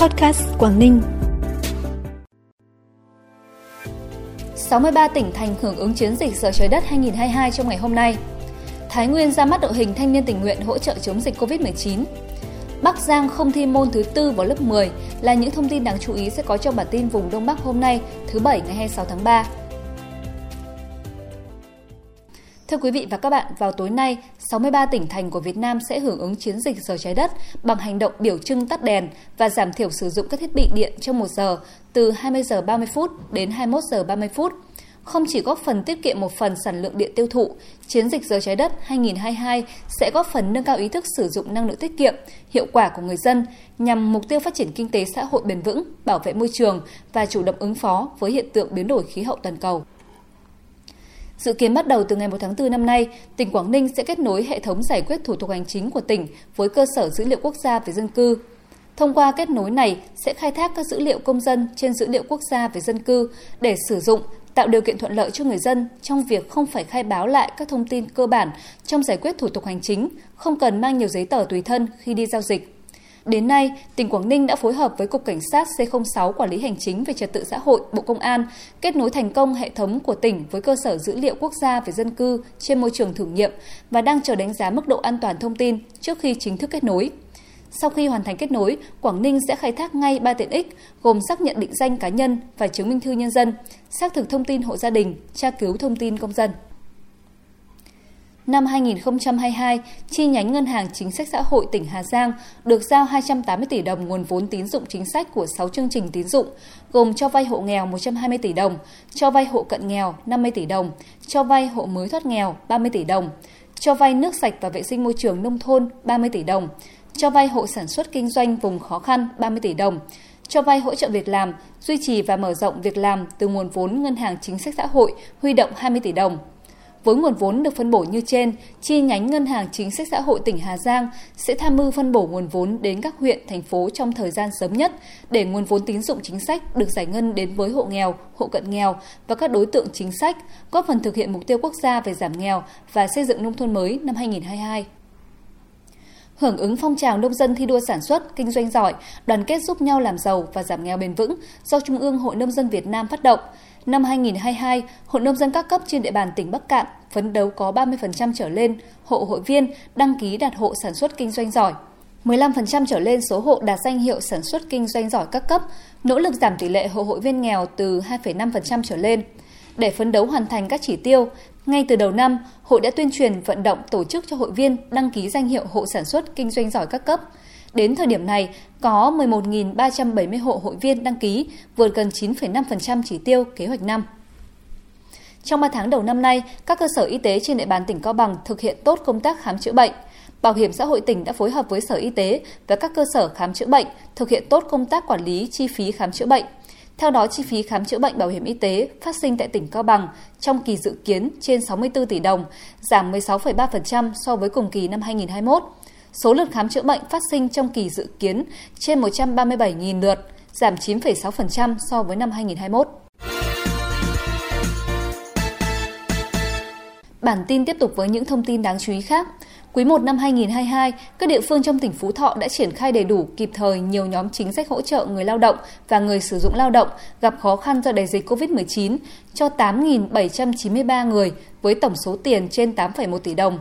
Podcast Quảng Ninh. 63 tỉnh thành hưởng ứng chiến dịch Giờ trái đất 2022 trong ngày hôm nay. Thái Nguyên ra mắt đội hình thanh niên tình nguyện hỗ trợ chống dịch COVID-19. Bắc Giang không thi môn thứ tư vào lớp 10 là những thông tin đáng chú ý sẽ có trong bản tin vùng Đông Bắc hôm nay, thứ Bảy ngày 26 tháng 3. Thưa quý vị và các bạn, vào tối nay, 63 tỉnh thành của Việt Nam sẽ hưởng ứng chiến dịch giờ trái đất bằng hành động biểu trưng tắt đèn và giảm thiểu sử dụng các thiết bị điện trong một giờ từ 20 giờ 30 phút đến 21 giờ 30 phút. Không chỉ góp phần tiết kiệm một phần sản lượng điện tiêu thụ, chiến dịch giờ trái đất 2022 sẽ góp phần nâng cao ý thức sử dụng năng lượng tiết kiệm, hiệu quả của người dân nhằm mục tiêu phát triển kinh tế xã hội bền vững, bảo vệ môi trường và chủ động ứng phó với hiện tượng biến đổi khí hậu toàn cầu. Dự kiến bắt đầu từ ngày 1 tháng 4 năm nay, tỉnh Quảng Ninh sẽ kết nối hệ thống giải quyết thủ tục hành chính của tỉnh với cơ sở dữ liệu quốc gia về dân cư. Thông qua kết nối này sẽ khai thác các dữ liệu công dân trên dữ liệu quốc gia về dân cư để sử dụng, tạo điều kiện thuận lợi cho người dân trong việc không phải khai báo lại các thông tin cơ bản trong giải quyết thủ tục hành chính, không cần mang nhiều giấy tờ tùy thân khi đi giao dịch. Đến nay, tỉnh Quảng Ninh đã phối hợp với Cục Cảnh sát C06 Quản lý Hành chính về Trật tự xã hội Bộ Công an kết nối thành công hệ thống của tỉnh với cơ sở dữ liệu quốc gia về dân cư trên môi trường thử nghiệm và đang chờ đánh giá mức độ an toàn thông tin trước khi chính thức kết nối. Sau khi hoàn thành kết nối, Quảng Ninh sẽ khai thác ngay 3 tiện ích gồm xác nhận định danh cá nhân và chứng minh thư nhân dân, xác thực thông tin hộ gia đình, tra cứu thông tin công dân. Năm 2022, chi nhánh Ngân hàng Chính sách Xã hội tỉnh Hà Giang được giao 280 tỷ đồng nguồn vốn tín dụng chính sách của 6 chương trình tín dụng, gồm cho vay hộ nghèo 120 tỷ đồng, cho vay hộ cận nghèo 50 tỷ đồng, cho vay hộ mới thoát nghèo 30 tỷ đồng, cho vay nước sạch và vệ sinh môi trường nông thôn 30 tỷ đồng, cho vay hộ sản xuất kinh doanh vùng khó khăn 30 tỷ đồng, cho vay hỗ trợ việc làm, duy trì và mở rộng việc làm từ nguồn vốn Ngân hàng Chính sách Xã hội huy động 20 tỷ đồng. Với nguồn vốn được phân bổ như trên, chi nhánh Ngân hàng Chính sách Xã hội tỉnh Hà Giang sẽ tham mưu phân bổ nguồn vốn đến các huyện, thành phố trong thời gian sớm nhất để nguồn vốn tín dụng chính sách được giải ngân đến với hộ nghèo, hộ cận nghèo và các đối tượng chính sách, góp phần thực hiện mục tiêu quốc gia về giảm nghèo và xây dựng nông thôn mới năm 2022 hưởng ứng phong trào nông dân thi đua sản xuất, kinh doanh giỏi, đoàn kết giúp nhau làm giàu và giảm nghèo bền vững do Trung ương Hội Nông dân Việt Nam phát động. Năm 2022, Hội Nông dân các cấp trên địa bàn tỉnh Bắc Cạn phấn đấu có 30% trở lên hộ hội viên đăng ký đạt hộ sản xuất kinh doanh giỏi. 15% trở lên số hộ đạt danh hiệu sản xuất kinh doanh giỏi các cấp, nỗ lực giảm tỷ lệ hộ hội viên nghèo từ 2,5% trở lên. Để phấn đấu hoàn thành các chỉ tiêu, ngay từ đầu năm, hội đã tuyên truyền vận động tổ chức cho hội viên đăng ký danh hiệu hộ sản xuất kinh doanh giỏi các cấp. Đến thời điểm này, có 11.370 hộ hội viên đăng ký, vượt gần 9,5% chỉ tiêu kế hoạch năm. Trong 3 tháng đầu năm nay, các cơ sở y tế trên địa bàn tỉnh Cao Bằng thực hiện tốt công tác khám chữa bệnh. Bảo hiểm xã hội tỉnh đã phối hợp với Sở Y tế và các cơ sở khám chữa bệnh thực hiện tốt công tác quản lý chi phí khám chữa bệnh. Theo đó, chi phí khám chữa bệnh bảo hiểm y tế phát sinh tại tỉnh Cao Bằng trong kỳ dự kiến trên 64 tỷ đồng, giảm 16,3% so với cùng kỳ năm 2021. Số lượt khám chữa bệnh phát sinh trong kỳ dự kiến trên 137.000 lượt, giảm 9,6% so với năm 2021. Bản tin tiếp tục với những thông tin đáng chú ý khác. Quý 1 năm 2022, các địa phương trong tỉnh Phú Thọ đã triển khai đầy đủ kịp thời nhiều nhóm chính sách hỗ trợ người lao động và người sử dụng lao động gặp khó khăn do đại dịch COVID-19 cho 8.793 người với tổng số tiền trên 8,1 tỷ đồng.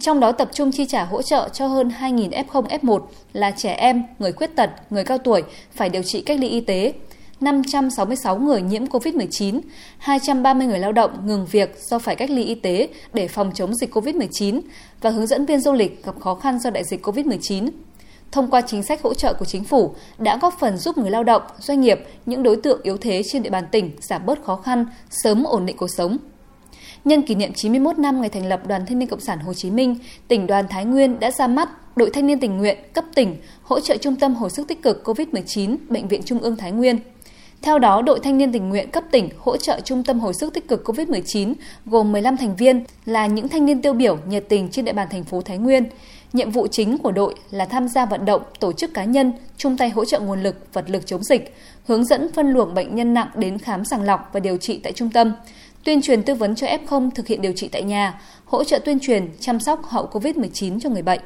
Trong đó tập trung chi trả hỗ trợ cho hơn 2.000 F0, F1 là trẻ em, người khuyết tật, người cao tuổi phải điều trị cách ly y tế, 566 người nhiễm COVID-19, 230 người lao động ngừng việc do phải cách ly y tế để phòng chống dịch COVID-19 và hướng dẫn viên du lịch gặp khó khăn do đại dịch COVID-19. Thông qua chính sách hỗ trợ của chính phủ đã góp phần giúp người lao động, doanh nghiệp, những đối tượng yếu thế trên địa bàn tỉnh giảm bớt khó khăn, sớm ổn định cuộc sống. Nhân kỷ niệm 91 năm ngày thành lập Đoàn Thanh niên Cộng sản Hồ Chí Minh, tỉnh đoàn Thái Nguyên đã ra mắt đội thanh niên tình nguyện cấp tỉnh hỗ trợ trung tâm hồi sức tích cực COVID-19 Bệnh viện Trung ương Thái Nguyên. Theo đó, đội thanh niên tình nguyện cấp tỉnh hỗ trợ trung tâm hồi sức tích cực COVID-19 gồm 15 thành viên là những thanh niên tiêu biểu nhiệt tình trên địa bàn thành phố Thái Nguyên. Nhiệm vụ chính của đội là tham gia vận động tổ chức cá nhân chung tay hỗ trợ nguồn lực, vật lực chống dịch, hướng dẫn phân luồng bệnh nhân nặng đến khám sàng lọc và điều trị tại trung tâm, tuyên truyền tư vấn cho F0 thực hiện điều trị tại nhà, hỗ trợ tuyên truyền chăm sóc hậu COVID-19 cho người bệnh.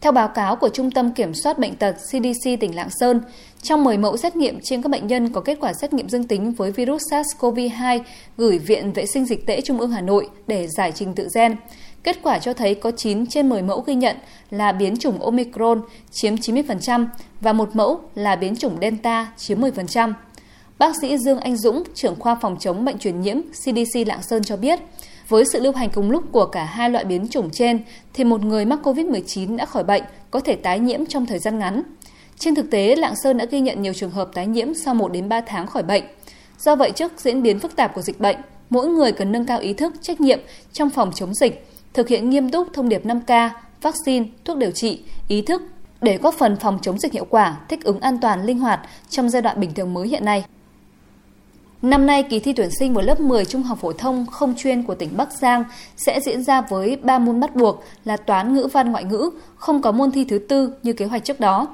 Theo báo cáo của Trung tâm Kiểm soát Bệnh tật CDC tỉnh Lạng Sơn, trong 10 mẫu xét nghiệm trên các bệnh nhân có kết quả xét nghiệm dương tính với virus SARS-CoV-2 gửi Viện Vệ sinh Dịch tễ Trung ương Hà Nội để giải trình tự gen. Kết quả cho thấy có 9 trên 10 mẫu ghi nhận là biến chủng Omicron chiếm 90% và một mẫu là biến chủng Delta chiếm 10%. Bác sĩ Dương Anh Dũng, trưởng khoa phòng chống bệnh truyền nhiễm CDC Lạng Sơn cho biết, với sự lưu hành cùng lúc của cả hai loại biến chủng trên, thì một người mắc COVID-19 đã khỏi bệnh có thể tái nhiễm trong thời gian ngắn. Trên thực tế, Lạng Sơn đã ghi nhận nhiều trường hợp tái nhiễm sau 1 đến 3 tháng khỏi bệnh. Do vậy, trước diễn biến phức tạp của dịch bệnh, mỗi người cần nâng cao ý thức, trách nhiệm trong phòng chống dịch, thực hiện nghiêm túc thông điệp 5K, vaccine, thuốc điều trị, ý thức để góp phần phòng chống dịch hiệu quả, thích ứng an toàn, linh hoạt trong giai đoạn bình thường mới hiện nay. Năm nay, kỳ thi tuyển sinh vào lớp 10 trung học phổ thông không chuyên của tỉnh Bắc Giang sẽ diễn ra với 3 môn bắt buộc là toán, ngữ văn, ngoại ngữ, không có môn thi thứ tư như kế hoạch trước đó.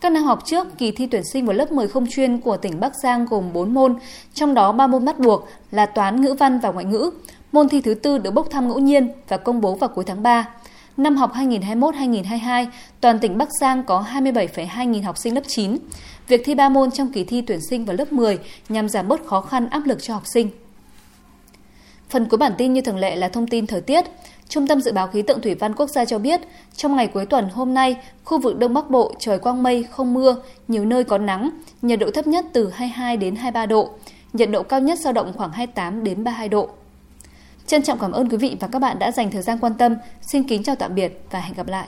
Các năm học trước, kỳ thi tuyển sinh vào lớp 10 không chuyên của tỉnh Bắc Giang gồm 4 môn, trong đó 3 môn bắt buộc là toán, ngữ văn và ngoại ngữ. Môn thi thứ tư được bốc thăm ngẫu nhiên và công bố vào cuối tháng 3. Năm học 2021-2022, toàn tỉnh Bắc Giang có 27,2 nghìn học sinh lớp 9. Việc thi ba môn trong kỳ thi tuyển sinh vào lớp 10 nhằm giảm bớt khó khăn áp lực cho học sinh. Phần cuối bản tin như thường lệ là thông tin thời tiết. Trung tâm Dự báo Khí tượng Thủy văn Quốc gia cho biết, trong ngày cuối tuần hôm nay, khu vực Đông Bắc Bộ trời quang mây, không mưa, nhiều nơi có nắng, nhiệt độ thấp nhất từ 22 đến 23 độ, nhiệt độ cao nhất dao động khoảng 28 đến 32 độ. Trân trọng cảm ơn quý vị và các bạn đã dành thời gian quan tâm. Xin kính chào tạm biệt và hẹn gặp lại.